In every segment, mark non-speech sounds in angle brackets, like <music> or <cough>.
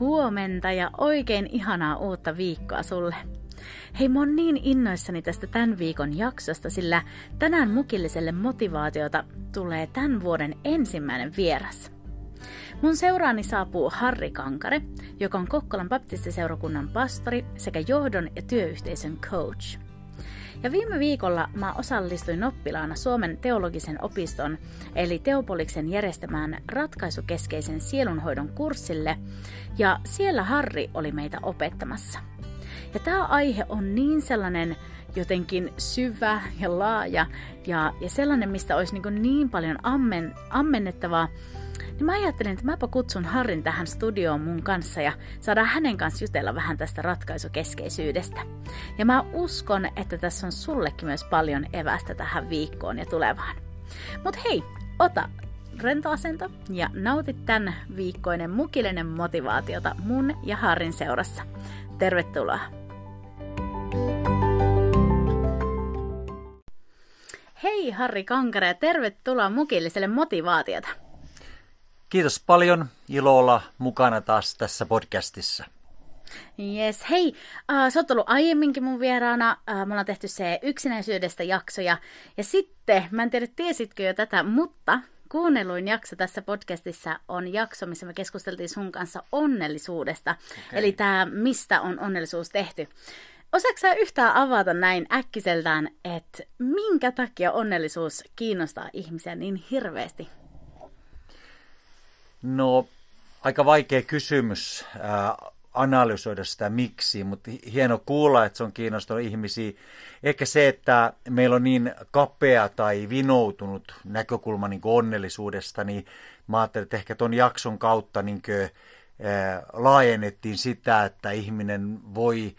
Huomenta ja oikein ihanaa uutta viikkoa sulle. Hei, mä oon niin innoissani tästä tämän viikon jaksosta, sillä tänään mukilliselle motivaatiota tulee tämän vuoden ensimmäinen vieras. Mun seuraani saapuu Harri Kankare, joka on Kokkolan baptistiseurakunnan pastori sekä johdon ja työyhteisön coach – ja viime viikolla mä osallistuin oppilaana Suomen teologisen opiston eli Teopoliksen järjestämään ratkaisukeskeisen sielunhoidon kurssille ja siellä Harri oli meitä opettamassa. Ja tämä aihe on niin sellainen jotenkin syvä ja laaja ja, ja sellainen, mistä olisi niin, niin paljon ammen, ammennettavaa, niin mä ajattelin, että mäpä kutsun Harrin tähän studioon mun kanssa ja saadaan hänen kanssa jutella vähän tästä ratkaisukeskeisyydestä. Ja mä uskon, että tässä on sullekin myös paljon evästä tähän viikkoon ja tulevaan. Mut hei, ota rento asento ja nauti tämän viikkoinen mukillinen motivaatiota mun ja Harrin seurassa. Tervetuloa! Hei Harri Kankare ja tervetuloa mukilliselle motivaatiota. Kiitos paljon. Ilo olla mukana taas tässä podcastissa. Yes, hei, uh, sä oot ollut aiemminkin mun vieraana, uh, me ollaan tehty se yksinäisyydestä jaksoja, ja sitten, mä en tiedä tiesitkö jo tätä, mutta kuunnelluin jakso tässä podcastissa on jakso, missä me keskusteltiin sun kanssa onnellisuudesta, okay. eli tämä mistä on onnellisuus tehty. Osaatko sä yhtään avata näin äkkiseltään, että minkä takia onnellisuus kiinnostaa ihmisiä niin hirveästi? No, aika vaikea kysymys ää, analysoida sitä miksi, mutta hieno kuulla, että se on kiinnostanut ihmisiä. Ehkä se, että meillä on niin kapea tai vinoutunut näkökulma niin onnellisuudesta, niin mä ajattelin, että ehkä tuon jakson kautta niin kuin, ää, laajennettiin sitä, että ihminen voi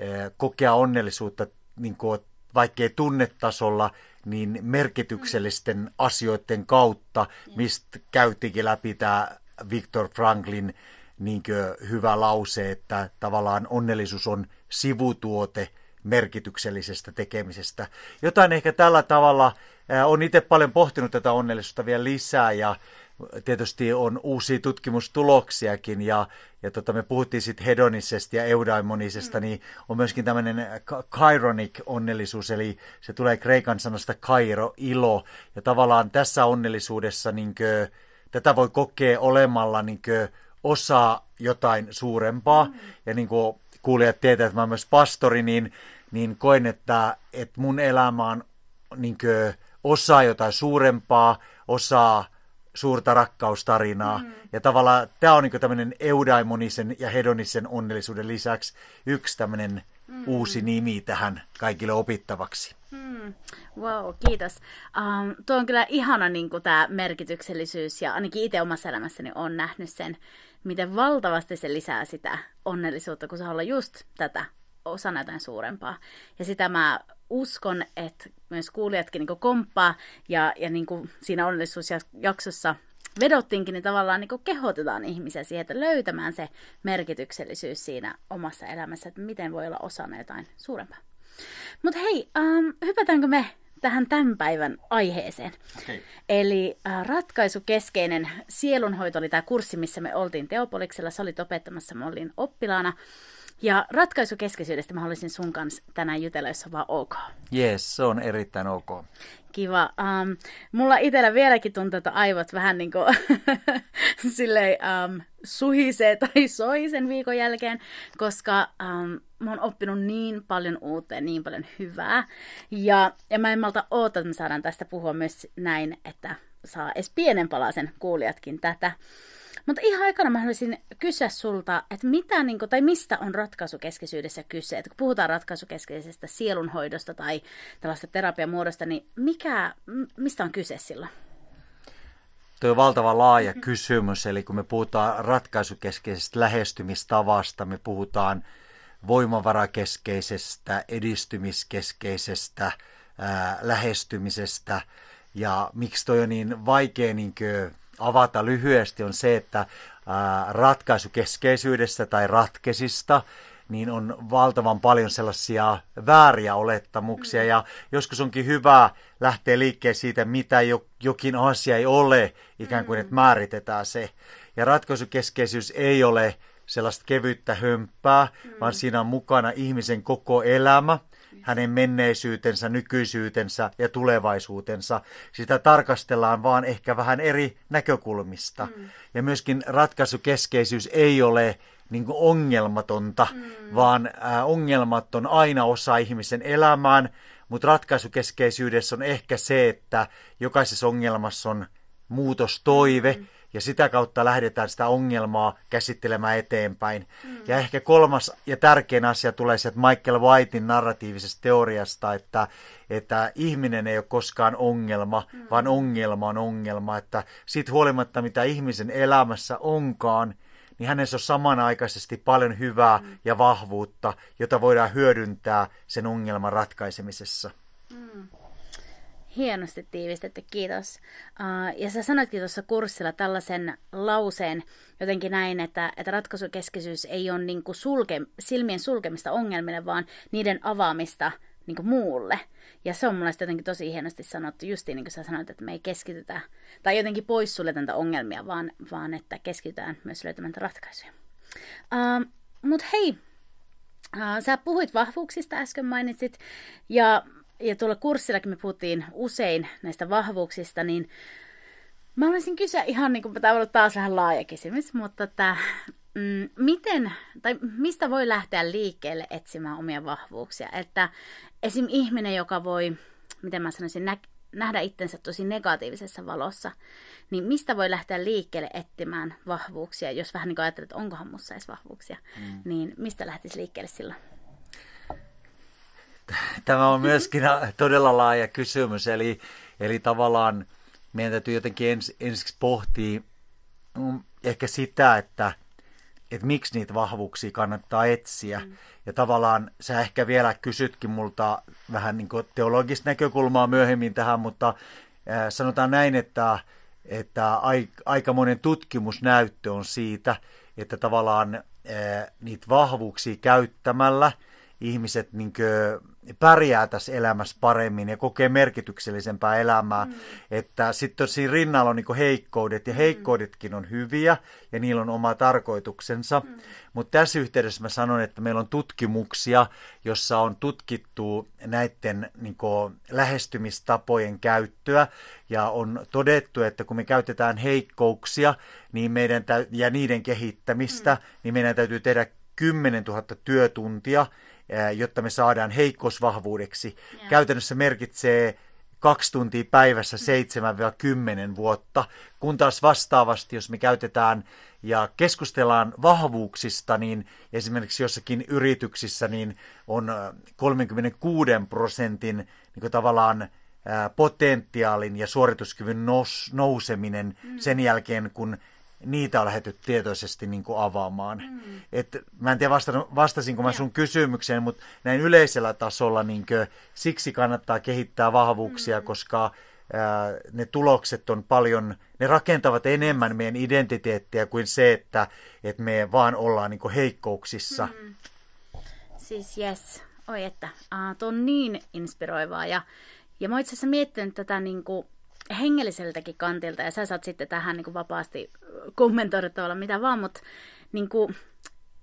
ää, kokea onnellisuutta niin kuin, vaikkei tunnetasolla, niin merkityksellisten asioiden kautta, mistä käytikin läpi tämä Viktor Franklin niin hyvä lause, että tavallaan onnellisuus on sivutuote merkityksellisestä tekemisestä. Jotain ehkä tällä tavalla, on itse paljon pohtinut tätä onnellisuutta vielä lisää ja tietysti on uusia tutkimustuloksiakin ja, ja tota, me puhuttiin sitten hedonisesta ja eudaimonisesta, mm. niin on myöskin tämmöinen kaironic onnellisuus, eli se tulee kreikan sanasta kairo, ilo, ja tavallaan tässä onnellisuudessa niin kuin, tätä voi kokea olemalla niin kuin, osa jotain suurempaa, mm. ja niin kuin kuulijat tietävät, että mä olen myös pastori, niin, niin koen, että, että mun elämä on niin kuin, osa jotain suurempaa, osaa suurta rakkaustarinaa. Mm. Ja tavallaan tämä on niinku tämmöinen eudaimonisen ja hedonisen onnellisuuden lisäksi yksi tämmöinen mm. uusi nimi tähän kaikille opittavaksi. Mm. Wow, kiitos. Um, tuo on kyllä ihana niin tämä merkityksellisyys ja ainakin itse omassa elämässäni on nähnyt sen, miten valtavasti se lisää sitä onnellisuutta, kun se olla just tätä osana jotain suurempaa. Ja sitä mä uskon, että myös kuulijatkin niin komppaa ja, ja niin kuin siinä onnellisuusjaksossa vedottiinkin, niin tavallaan niin kehotetaan ihmisiä siihen, että löytämään se merkityksellisyys siinä omassa elämässä, että miten voi olla osana jotain suurempaa. Mutta hei, um, hypätäänkö me tähän tämän päivän aiheeseen. Okay. Eli äh, ratkaisukeskeinen sielunhoito oli tämä kurssi, missä me oltiin Teopoliksella. Sä olit opettamassa, mä olin oppilaana. Ja ratkaisukeskeisyydestä mä haluaisin sun kanssa tänään jutella, jos on vaan ok. Yes, se on erittäin ok. Kiva. Um, mulla itsellä vieläkin tuntuu, että aivot vähän niin kuin <laughs> silleen, um, suhisee tai soi sen viikon jälkeen, koska um, mä oon oppinut niin paljon uutta ja niin paljon hyvää. Ja, ja mä en malta oota, että me saadaan tästä puhua myös näin, että saa edes pienen palasen kuulijatkin tätä. Mutta ihan aikana mä haluaisin kysyä sulta, että mitä, niin kuin, tai mistä on ratkaisukeskeisyydessä kyse? Että kun puhutaan ratkaisukeskeisestä sielunhoidosta tai tällaista terapiamuodosta, niin mikä, mistä on kyse silloin? Tuo on valtava laaja kysymys, eli kun me puhutaan ratkaisukeskeisestä lähestymistavasta, me puhutaan voimavarakeskeisestä, edistymiskeskeisestä ää, lähestymisestä. Ja miksi toi on niin vaikea niin avata lyhyesti on se, että ratkaisukeskeisyydessä tai ratkesista niin on valtavan paljon sellaisia vääriä olettamuksia mm. ja joskus onkin hyvä lähteä liikkeelle siitä, mitä jokin asia ei ole, ikään kuin, että mm. määritetään se. Ja ratkaisukeskeisyys ei ole sellaista kevyttä hömppää, mm. vaan siinä on mukana ihmisen koko elämä, hänen menneisyytensä, nykyisyytensä ja tulevaisuutensa. Sitä tarkastellaan vaan ehkä vähän eri näkökulmista. Mm. Ja myöskin ratkaisukeskeisyys ei ole niin kuin ongelmatonta, mm. vaan ä, ongelmat on aina osa ihmisen elämään, mutta ratkaisukeskeisyydessä on ehkä se, että jokaisessa ongelmassa on muutostoive, mm ja sitä kautta lähdetään sitä ongelmaa käsittelemään eteenpäin. Mm. Ja ehkä kolmas ja tärkein asia tulee sieltä Michael Whitein narratiivisesta teoriasta, että, että ihminen ei ole koskaan ongelma, mm. vaan ongelma on ongelma. Että siitä huolimatta, mitä ihmisen elämässä onkaan, niin hänessä on samanaikaisesti paljon hyvää mm. ja vahvuutta, jota voidaan hyödyntää sen ongelman ratkaisemisessa. Mm. Hienosti tiivistetty, kiitos. Uh, ja sä sanoitkin tuossa kurssilla tällaisen lauseen jotenkin näin, että, että ratkaisukeskeisyys ei ole niin kuin sulke, silmien sulkemista ongelmille, vaan niiden avaamista niin kuin muulle. Ja se on mielestä jotenkin tosi hienosti sanottu, justiin niin kuin sä sanoit, että me ei keskitytä, tai jotenkin poissuljetanta ongelmia, vaan, vaan että keskitytään myös löytämään ratkaisuja. Uh, Mutta hei, uh, sä puhuit vahvuuksista äsken mainitsit, ja ja tuolla kurssillakin me puhuttiin usein näistä vahvuuksista, niin mä haluaisin kysyä ihan niin kuin, tämä on ollut taas vähän laaja kysymys, mutta että, mm, miten, tai mistä voi lähteä liikkeelle etsimään omia vahvuuksia? Että esim. ihminen, joka voi, miten mä sanoisin, nä- nähdä itsensä tosi negatiivisessa valossa, niin mistä voi lähteä liikkeelle etsimään vahvuuksia, jos vähän niin kuin ajattelet, että onkohan musta edes vahvuuksia, mm. niin mistä lähtisi liikkeelle silloin? Tämä on myöskin todella laaja kysymys, eli, eli tavallaan meidän täytyy jotenkin ens, ensiksi pohtia mm, ehkä sitä, että, että miksi niitä vahvuuksia kannattaa etsiä. Mm. Ja tavallaan sä ehkä vielä kysytkin multa vähän niin teologista näkökulmaa myöhemmin tähän, mutta äh, sanotaan näin, että, että aika monen tutkimusnäyttö on siitä, että tavallaan äh, niitä vahvuuksia käyttämällä ihmiset niin kuin, pärjää tässä elämässä paremmin ja kokee merkityksellisempää elämää. Mm. Että sitten siinä rinnalla on niin heikkoudet ja mm. heikkoudetkin on hyviä ja niillä on oma tarkoituksensa. Mm. Mutta tässä yhteydessä mä sanon, että meillä on tutkimuksia, jossa on tutkittu näiden niin lähestymistapojen käyttöä ja on todettu, että kun me käytetään heikkouksia niin meidän täy- ja niiden kehittämistä, mm. niin meidän täytyy tehdä 10 000 työtuntia jotta me saadaan heikkosvahvuudeksi. Yeah. Käytännössä merkitsee kaksi tuntia päivässä 7-10 vuotta, kun taas vastaavasti, jos me käytetään ja keskustellaan vahvuuksista, niin esimerkiksi jossakin yrityksissä niin on 36 prosentin niin tavallaan potentiaalin ja suorituskyvyn nous, nouseminen mm. sen jälkeen, kun niitä on lähdetty tietoisesti niin kuin avaamaan. Mm. Et, mä en tiedä vasta, vastasinko mä sun kysymykseen, mutta näin yleisellä tasolla niin kuin, siksi kannattaa kehittää vahvuuksia, mm. koska ää, ne tulokset on paljon, ne rakentavat enemmän meidän identiteettiä kuin se, että, että me vaan ollaan niin kuin heikkouksissa. Mm. Siis yes, oi että, uh, on niin inspiroivaa ja, ja mä itse asiassa miettinyt tätä niin kuin, hengelliseltäkin kantilta, ja sä saat sitten tähän niin kuin vapaasti kommentoida tavalla mitä vaan, mutta niin kuin,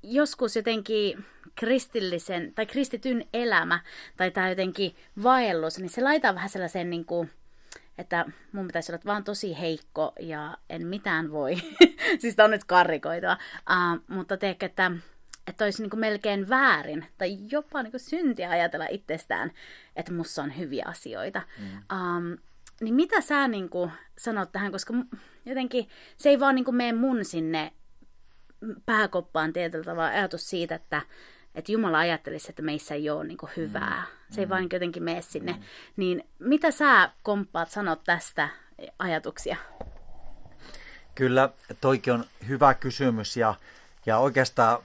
joskus jotenkin kristillisen tai kristityn elämä tai tämä jotenkin vaellus, niin se laittaa vähän sellaisen niin kuin, että mun pitäisi olla vaan tosi heikko ja en mitään voi. <laughs> siis tämä on nyt karrikoitua. Uh, mutta teekö, että, että olisi niin kuin melkein väärin tai jopa niin kuin syntiä ajatella itsestään, että mussa on hyviä asioita. Mm. Um, niin mitä sä niin kuin sanot tähän, koska jotenkin se ei vaan niin kuin mene mun sinne pääkoppaan tietyllä tavalla ajatus siitä, että, että Jumala ajattelisi, että meissä ei ole niin kuin hyvää. Mm. Se ei mm. vaan jotenkin mene sinne. Mm. Niin mitä sä komppaat sanot tästä ajatuksia? Kyllä, toikin on hyvä kysymys ja, ja oikeastaan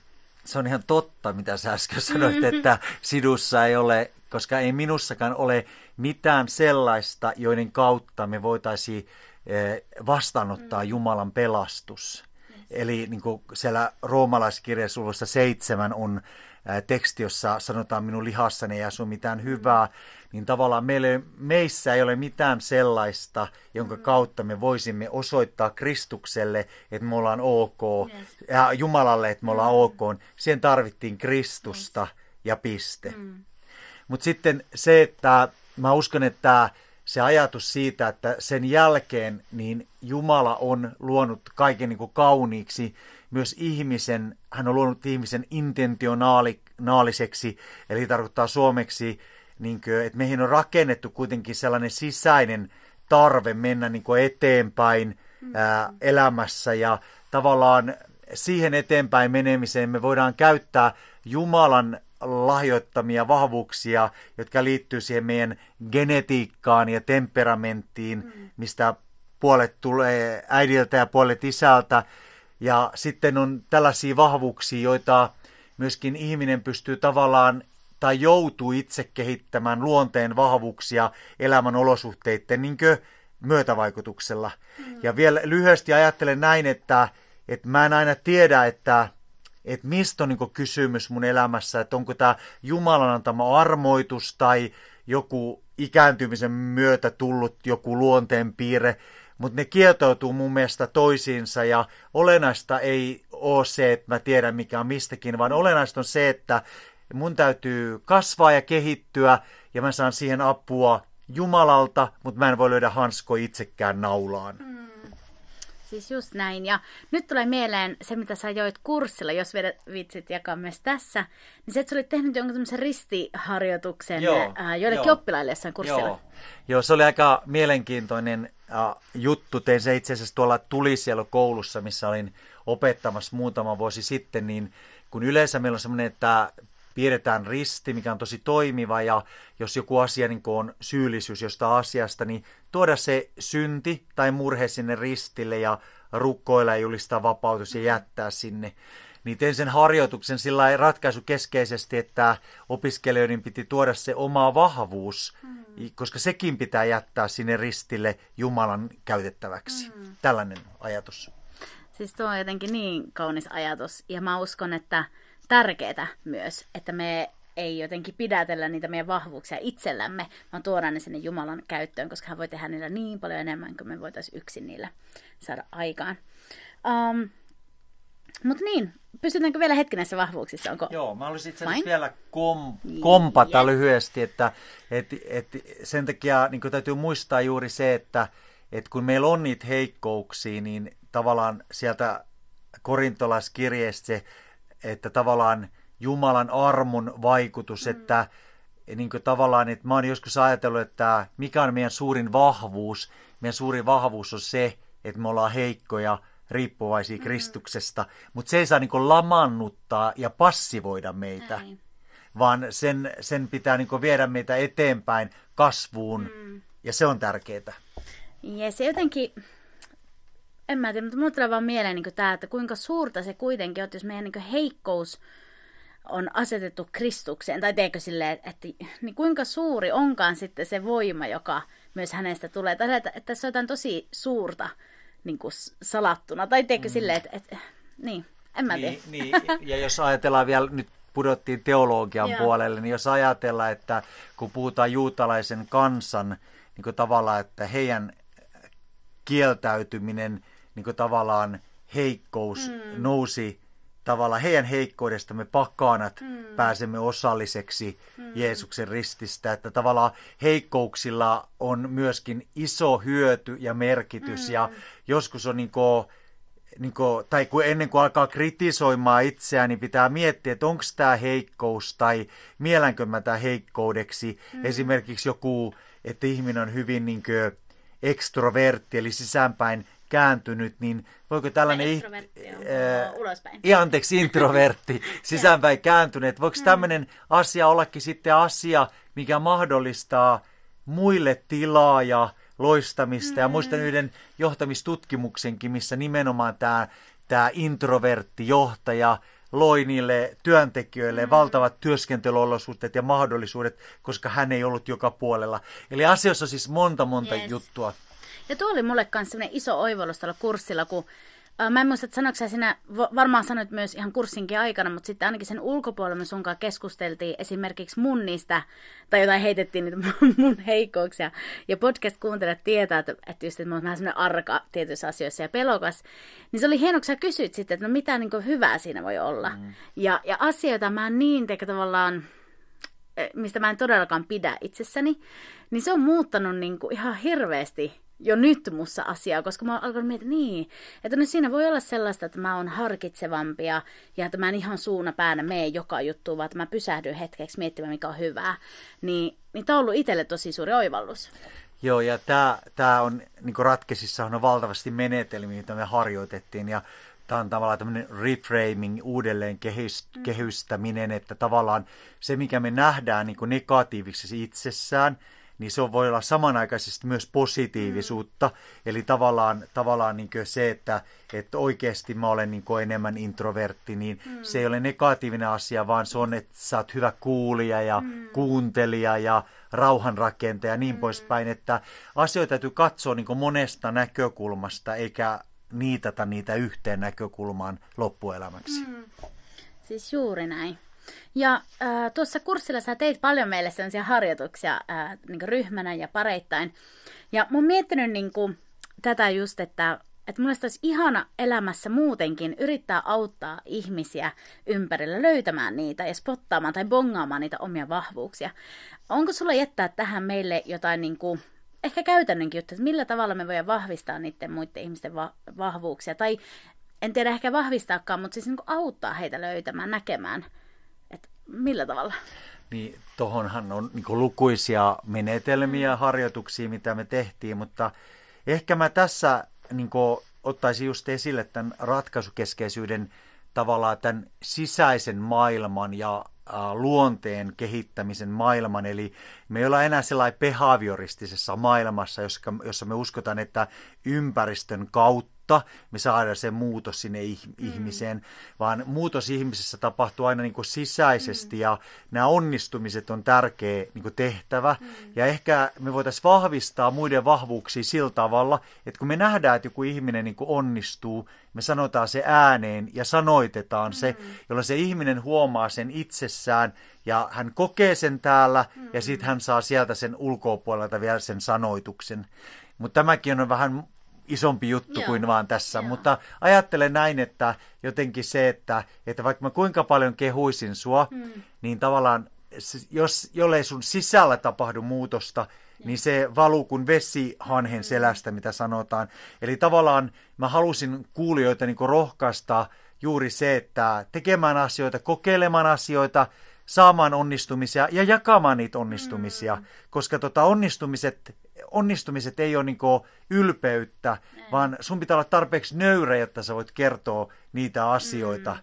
se on ihan totta, mitä sä äsken sanoit, mm-hmm. että sinussa ei ole, koska ei minussakaan ole mitään sellaista, joiden kautta me voitaisiin eh, vastaanottaa mm. Jumalan pelastus. Yes. Eli niin kuin siellä roomalaiskirjassa seitsemän on teksti, jossa sanotaan minun lihassani ei asu mitään hyvää, niin tavallaan meille, meissä ei ole mitään sellaista, jonka mm. kautta me voisimme osoittaa Kristukselle, että me ollaan ok, yes. ja Jumalalle, että me ollaan mm. ok. Siihen tarvittiin Kristusta yes. ja piste. Mm. Mutta sitten se, että mä uskon, että se ajatus siitä, että sen jälkeen niin Jumala on luonut kaiken niin kuin kauniiksi, myös ihmisen, hän on luonut ihmisen intentionaaliseksi, eli tarkoittaa suomeksi, niin kuin, että meihin on rakennettu kuitenkin sellainen sisäinen tarve mennä niin kuin eteenpäin ää, elämässä ja tavallaan siihen eteenpäin menemiseen me voidaan käyttää Jumalan lahjoittamia vahvuuksia, jotka liittyy siihen meidän genetiikkaan ja temperamenttiin, mm. mistä puolet tulee äidiltä ja puolet isältä. Ja sitten on tällaisia vahvuuksia, joita myöskin ihminen pystyy tavallaan tai joutuu itse kehittämään luonteen vahvuuksia elämän olosuhteiden niin myötävaikutuksella. Mm. Ja vielä lyhyesti ajattelen näin, että, että mä en aina tiedä, että, että mistä on niin kysymys mun elämässä, että onko tämä Jumalan antama armoitus tai joku ikääntymisen myötä tullut joku luonteen piirre, mutta ne kietoutuu mun mielestä toisiinsa ja olennaista ei ole se, että mä tiedän mikä on mistäkin, vaan olennaista on se, että mun täytyy kasvaa ja kehittyä ja mä saan siihen apua Jumalalta, mutta mä en voi löydä hansko itsekään naulaan. Mm. Siis just näin. Ja nyt tulee mieleen se, mitä sä joit kurssilla, jos vielä vitsit jakaa myös tässä. Niin se, että sä olit tehnyt jonkun tämmöisen ristiharjoituksen joo, ää, joillekin joo. oppilaille jossain kurssilla. Joo. joo, se oli aika mielenkiintoinen äh, juttu. Tein se itse asiassa tuolla koulussa, missä olin opettamassa muutama vuosi sitten, niin kun yleensä meillä on semmoinen, että piirretään risti, mikä on tosi toimiva, ja jos joku asia niin on syyllisyys jostain asiasta, niin tuoda se synti tai murhe sinne ristille ja rukkoilla ja julistaa vapautus ja jättää sinne. Niin tein sen harjoituksen sillä ratkaisu keskeisesti, että opiskelijoiden piti tuoda se oma vahvuus, mm. koska sekin pitää jättää sinne ristille Jumalan käytettäväksi. Mm. Tällainen ajatus. Siis tuo on jotenkin niin kaunis ajatus, ja mä uskon, että tärkeää myös, että me ei jotenkin pidätellä niitä meidän vahvuuksia itsellämme, vaan tuodaan ne sinne Jumalan käyttöön, koska hän voi tehdä niillä niin paljon enemmän kuin me voitaisiin yksin niillä saada aikaan. Um, mutta niin, pysytäänkö vielä hetki näissä vahvuuksissa? Onko Joo, mä olisin itse asiassa vielä kom, kompata yes. lyhyesti, että et, et sen takia niin täytyy muistaa juuri se, että et kun meillä on niitä heikkouksia, niin tavallaan sieltä korintolaiskirjeestä se että tavallaan Jumalan armon vaikutus, mm. että niin kuin tavallaan, että mä oon joskus ajatellut, että mikä on meidän suurin vahvuus. Meidän suurin vahvuus on se, että me ollaan heikkoja, riippuvaisia mm. Kristuksesta, mutta se ei saa niin lamannuttaa ja passivoida meitä, Näin. vaan sen, sen pitää niin viedä meitä eteenpäin kasvuun, mm. ja se on tärkeää. Ja se jotenkin, en mä tiedä, mutta mulle tulee vaan mieleen niin tämä, että kuinka suurta se kuitenkin on, jos meidän niin heikkous on asetettu Kristukseen, tai teekö silleen, että, niin kuinka suuri onkaan sitten se voima, joka myös hänestä tulee, tai että, että se on jotain tosi suurta niin kuin salattuna, tai teekö mm. silleen, että, että niin, en mä tiedä. Niin, niin, ja jos ajatellaan vielä, nyt pudottiin teologian puolelle, niin jos ajatellaan, että kun puhutaan juutalaisen kansan, niin kuin tavallaan, että heidän kieltäytyminen niin kuin tavallaan heikkous mm. nousi tavallaan heidän heikkoudesta me pakanat mm. pääsemme osalliseksi mm. Jeesuksen rististä. Että tavallaan heikkouksilla on myöskin iso hyöty ja merkitys. Mm. Ja joskus on niin kuin, niin kuin, tai kun ennen kuin alkaa kritisoimaan itseään, niin pitää miettiä, että onko tämä heikkous tai mielänkö mä tämä heikkoudeksi. Mm. Esimerkiksi joku, että ihminen on hyvin niin kuin, ekstrovertti, eli sisäänpäin kääntynyt, niin voiko tällainen... Extrovertti on ulospäin. Ja anteeksi, introvertti, <laughs> sisäänpäin kääntynyt. Voiko mm. tämmöinen asia ollakin sitten asia, mikä mahdollistaa muille tilaa ja loistamista. Mm. Ja muistan yhden johtamistutkimuksenkin, missä nimenomaan tämä, tämä introvertti johtaja loi niille työntekijöille mm. valtavat työskentelyolosuhteet ja mahdollisuudet, koska hän ei ollut joka puolella. Eli asioissa on siis monta monta yes. juttua. Ja tuo oli mulle myös iso oivallus tällä kurssilla, kun Mä en muista, että sanoiko sinä, varmaan sanoit myös ihan kurssinkin aikana, mutta sitten ainakin sen ulkopuolella me sunkaan keskusteltiin esimerkiksi mun niistä, tai jotain heitettiin niitä mun heikkouksia. Ja podcast-kuuntelijat tietää, että, että just, että mä oon vähän semmoinen arka tietyissä asioissa ja pelokas. Niin se oli hienoa, kun sä kysyt sitten, että no mitä niin hyvää siinä voi olla. Mm. Ja, ja asioita mä niin teikä tavallaan, e, mistä mä en todellakaan pidä itsessäni, niin se on muuttanut niin kuin ihan hirveästi jo nyt mussa asiaa, koska mä oon alkanut miettiä, niin, että nyt siinä voi olla sellaista, että mä oon harkitsevampia ja että mä en ihan suuna päänä mene joka juttu, vaan että mä pysähdyn hetkeksi miettimään, mikä on hyvää. Niin, niin tämä on ollut itselle tosi suuri oivallus. Joo, ja tämä, tämä on, niin ratkesissa on valtavasti menetelmiä, mitä me harjoitettiin, ja tämä on tavallaan tämmöinen reframing, uudelleen mm. kehystäminen, että tavallaan se, mikä me nähdään niin negatiiviseksi itsessään, niin se voi olla samanaikaisesti myös positiivisuutta. Mm. Eli tavallaan, tavallaan niin se, että, että oikeasti mä olen niin enemmän introvertti, niin mm. se ei ole negatiivinen asia, vaan se on, että sä oot hyvä kuulija ja mm. kuuntelija ja rauhanrakentaja ja niin mm. poispäin. Että asioita täytyy katsoa niin monesta näkökulmasta, eikä niitata niitä yhteen näkökulmaan loppuelämäksi. Mm. Siis juuri näin. Ja äh, tuossa kurssilla sä teit paljon meille sellaisia harjoituksia äh, niin ryhmänä ja pareittain. Ja mä oon miettinyt niin kuin, tätä just, että, että mulle olisi ihana elämässä muutenkin yrittää auttaa ihmisiä ympärillä löytämään niitä ja spottaamaan tai bongaamaan niitä omia vahvuuksia. Onko sulla jättää tähän meille jotain niin kuin, ehkä käytännönkin juttu, että millä tavalla me voidaan vahvistaa niiden muiden ihmisten va- vahvuuksia? Tai en tiedä ehkä vahvistaakaan, mutta siis niin kuin auttaa heitä löytämään, näkemään – Millä tavalla? Niin, tohonhan on niin lukuisia menetelmiä, mm. harjoituksia, mitä me tehtiin, mutta ehkä mä tässä niin ottaisin just esille tämän ratkaisukeskeisyyden tavallaan tämän sisäisen maailman ja luonteen kehittämisen maailman. Eli me ei olla enää sellainen behavioristisessa maailmassa, jossa, jossa me uskotaan, että ympäristön kautta kautta me saadaan se muutos sinne mm. ihmiseen, vaan muutos ihmisessä tapahtuu aina niin kuin sisäisesti mm. ja nämä onnistumiset on tärkeä niin kuin tehtävä. Mm. Ja ehkä me voitaisiin vahvistaa muiden vahvuuksia sillä tavalla, että kun me nähdään, että joku ihminen niin kuin onnistuu, me sanotaan se ääneen ja sanoitetaan se, mm. jolloin se ihminen huomaa sen itsessään ja hän kokee sen täällä mm. ja sitten hän saa sieltä sen ulkopuolelta vielä sen sanoituksen. Mutta tämäkin on vähän isompi juttu Joo. kuin vaan tässä. Joo. Mutta ajattelen näin, että jotenkin se, että, että vaikka mä kuinka paljon kehuisin sua, hmm. niin tavallaan jos, jollei sun sisällä tapahdu muutosta, niin se valuu kuin vesi hanhen selästä, mitä sanotaan. Eli tavallaan mä halusin kuulijoita niin rohkaista juuri se, että tekemään asioita, kokeilemaan asioita, saamaan onnistumisia ja jakamaan niitä onnistumisia, mm. koska tota onnistumiset onnistumiset ei ole niin ylpeyttä, ei. vaan sun pitää olla tarpeeksi nöyrä, jotta sä voit kertoa niitä asioita. Mm.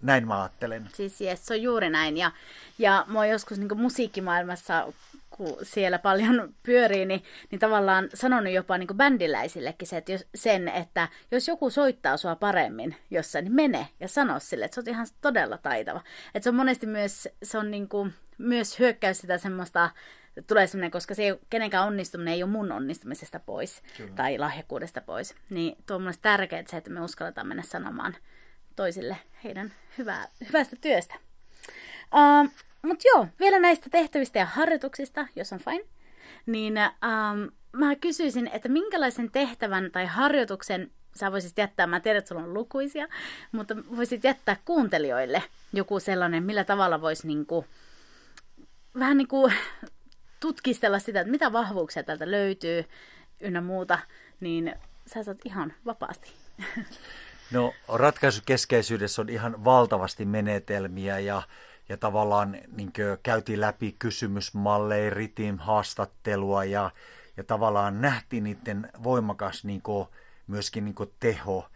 Näin mä ajattelen. Siis yes, se on juuri näin. Ja, ja mä oon joskus niin musiikkimaailmassa, kun siellä paljon pyörii, niin, niin tavallaan sanonut jopa niin bändiläisillekin se, että jos, sen, että jos joku soittaa sua paremmin jossain, niin mene ja sano sille, että sä oot ihan todella taitava. Että se on monesti myös, se on niin kuin, myös hyökkäys sitä semmoista tulee semmoinen, koska se ei, kenenkään onnistuminen ei ole mun onnistumisesta pois Kyllä. tai lahjakkuudesta pois. Niin tuo on mun tärkeää se, että me uskalletaan mennä sanomaan toisille heidän hyvää, hyvästä työstä. Uh, Mutta joo, vielä näistä tehtävistä ja harjoituksista, jos on fine, niin um, mä kysyisin, että minkälaisen tehtävän tai harjoituksen sä voisit jättää, mä tiedän, että sulla on lukuisia, mutta voisit jättää kuuntelijoille joku sellainen, millä tavalla voisi niinku, vähän niin tutkistella sitä, että mitä vahvuuksia täältä löytyy ynnä muuta, niin sä saat ihan vapaasti. No ratkaisukeskeisyydessä on ihan valtavasti menetelmiä ja, ja tavallaan niin käytiin läpi kysymysmalleja, ritin haastattelua ja, ja tavallaan nähtiin niiden voimakas niin kuin, myöskin niin kuin teho.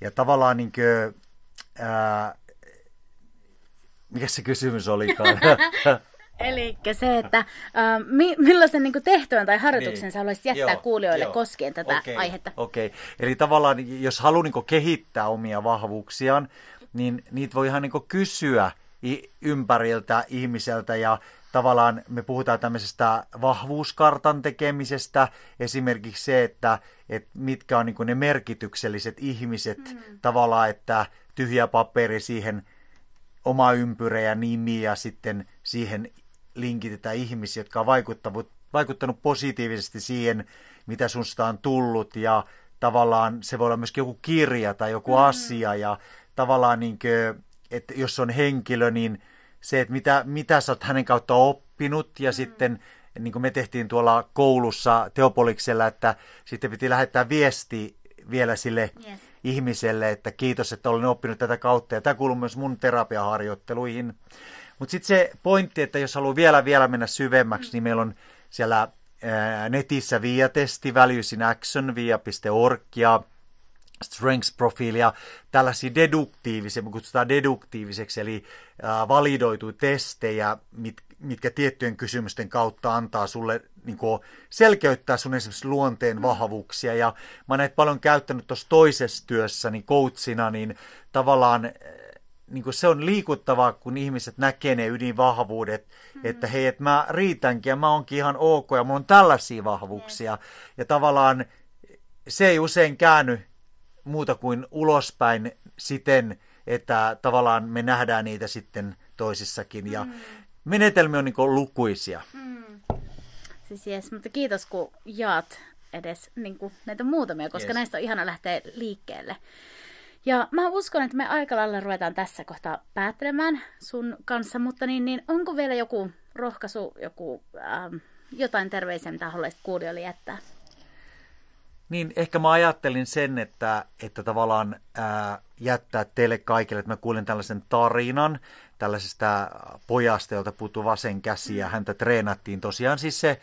Ja tavallaan niin kuin, ää, mikä se kysymys olikaan? <laughs> Eli se, että äh, mi- millaisen niin tehtävän tai harjoituksen niin. sä haluaisit jättää joo, kuulijoille joo. koskien tätä okay, aihetta? Okei, okay. eli tavallaan jos haluaa niin kehittää omia vahvuuksiaan, niin niitä voi ihan niin kysyä ympäriltä ihmiseltä ja tavallaan me puhutaan tämmöisestä vahvuuskartan tekemisestä, esimerkiksi se, että, että mitkä on niin ne merkitykselliset ihmiset, mm. tavallaan, että tyhjä paperi siihen oma ympyrä ja nimi ja sitten siihen linkitetään ihmisiä, jotka on vaikuttanut, vaikuttanut positiivisesti siihen, mitä sunsta on tullut ja tavallaan se voi olla myöskin joku kirja tai joku mm. asia ja tavallaan niin kuin, että jos on henkilö, niin se, että mitä, mitä sä oot hänen kautta oppinut ja mm. sitten niin kuin me tehtiin tuolla koulussa Teopoliksella, että sitten piti lähettää viesti vielä sille yes. ihmiselle, että kiitos, että olen oppinut tätä kautta. Ja tämä kuuluu myös mun terapiaharjoitteluihin. Mutta sitten se pointti, että jos haluaa vielä, vielä mennä syvemmäksi, mm. niin meillä on siellä ää, netissä via-testi, values in action, via.org ja strengths-profiilia, tällaisia deduktiivisia, me kutsutaan deduktiiviseksi, eli validoitu testejä, mit, mitkä tiettyjen kysymysten kautta antaa sulle niin kuin, selkeyttää sun esimerkiksi luonteen mm. vahvuuksia. Ja mä näitä paljon käyttänyt tuossa toisessa työssä niin coachina, niin tavallaan niin kuin se on liikuttavaa, kun ihmiset näkee ne ydinvahvuudet, mm-hmm. että hei, että mä riitänkin ja mä oonkin ihan ok ja mulla on tällaisia vahvuuksia. Yes. Ja tavallaan se ei usein käänny muuta kuin ulospäin siten, että tavallaan me nähdään niitä sitten toisissakin. Ja mm. menetelmiä on niin lukuisia. Mm. Siis yes, mutta kiitos kun jaat edes niin kuin näitä muutamia, koska yes. näistä on ihana lähteä liikkeelle. Ja mä uskon, että me aika lailla ruvetaan tässä kohtaa päättelemään sun kanssa, mutta niin, niin onko vielä joku rohkaisu, joku ähm, jotain terveisiä, mitä haluaisit kuulijoille jättää? Niin, ehkä mä ajattelin sen, että, että tavallaan ää, jättää teille kaikille, että mä kuulin tällaisen tarinan tällaisesta pojasta, jolta puuttuu vasen käsi ja häntä treenattiin. Tosiaan siis se,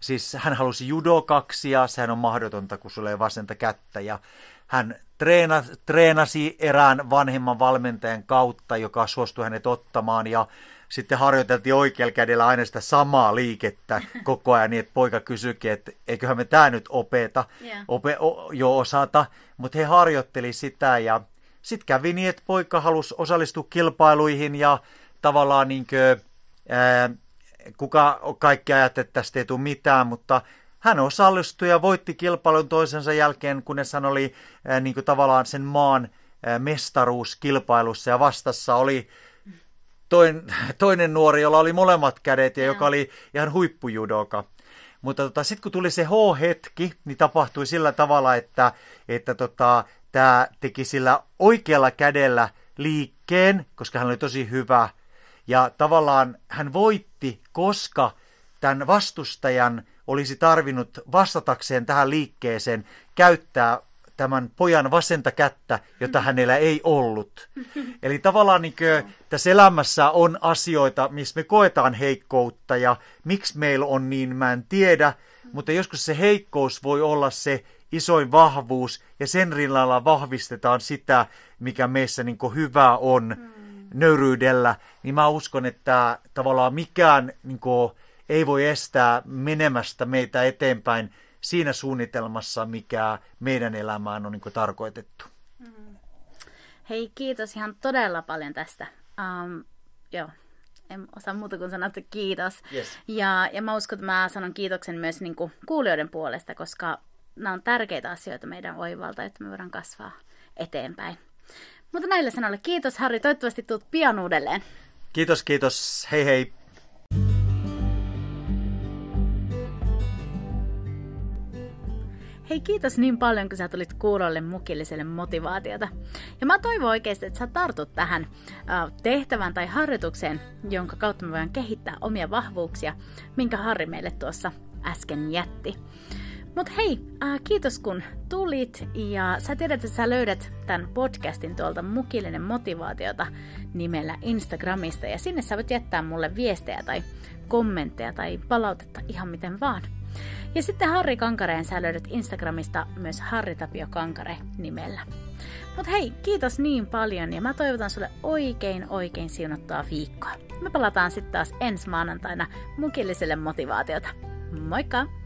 siis hän halusi judokaksi ja sehän on mahdotonta, kun sulla ei vasenta kättä. Ja hän treena, treenasi erään vanhemman valmentajan kautta, joka suostui hänet ottamaan. Ja sitten harjoiteltiin oikealla kädellä aina sitä samaa liikettä <laughs> koko ajan niin, että poika kysyikin, että eiköhän me tämä nyt opeta, yeah. ope, o, jo osata, mutta he harjoitteli sitä ja sitten kävi niin, että poika halusi osallistua kilpailuihin ja tavallaan niin kuin, ää, kuka kaikki ajat, että tästä ei tule mitään, mutta hän osallistui ja voitti kilpailun toisensa jälkeen, kunnes hän oli ää, niin kuin tavallaan sen maan ää, mestaruuskilpailussa ja vastassa oli toinen, toinen nuori, jolla oli molemmat kädet ja ja. joka oli ihan huippujudoka. Mutta tota, sitten kun tuli se H-hetki, niin tapahtui sillä tavalla, että, että tota, tämä teki sillä oikealla kädellä liikkeen, koska hän oli tosi hyvä. Ja tavallaan hän voitti, koska tämän vastustajan olisi tarvinnut vastatakseen tähän liikkeeseen käyttää tämän pojan vasenta kättä, jota hänellä ei ollut. Eli tavallaan niin kuin, tässä elämässä on asioita, missä me koetaan heikkoutta ja miksi meillä on niin, mä en tiedä, mutta joskus se heikkous voi olla se isoin vahvuus ja sen rinnalla vahvistetaan sitä, mikä meissä niin hyvää on nöyryydellä, niin mä uskon, että tavallaan mikään niin kuin, ei voi estää menemästä meitä eteenpäin siinä suunnitelmassa, mikä meidän elämään on niin tarkoitettu. Mm. Hei, kiitos ihan todella paljon tästä. Um, joo, en osaa muuta kuin sanoa, että kiitos. Yes. Ja, ja mä uskon, että mä sanon kiitoksen myös niin kuin kuulijoiden puolesta, koska nämä on tärkeitä asioita meidän oivalta, että me voidaan kasvaa eteenpäin. Mutta näillä sanoilla kiitos Harri, toivottavasti tulet pian uudelleen. Kiitos, kiitos. Hei hei. Hei kiitos niin paljon, kun sä tulit kuulolle mukilliselle motivaatiota. Ja mä toivon oikeasti, että sä tartut tähän tehtävään tai harjoitukseen, jonka kautta me voidaan kehittää omia vahvuuksia, minkä Harri meille tuossa äsken jätti. Mutta hei, äh, kiitos kun tulit ja sä tiedät, että sä löydät tämän podcastin tuolta Mukillinen motivaatiota nimellä Instagramista ja sinne sä voit jättää mulle viestejä tai kommentteja tai palautetta ihan miten vaan. Ja sitten Harri Kankareen sä löydät Instagramista myös Harri Tapio Kankare nimellä. Mutta hei, kiitos niin paljon ja mä toivotan sulle oikein oikein siunattua viikkoa. Me palataan sitten taas ensi maanantaina mukilliselle motivaatiota. Moikka!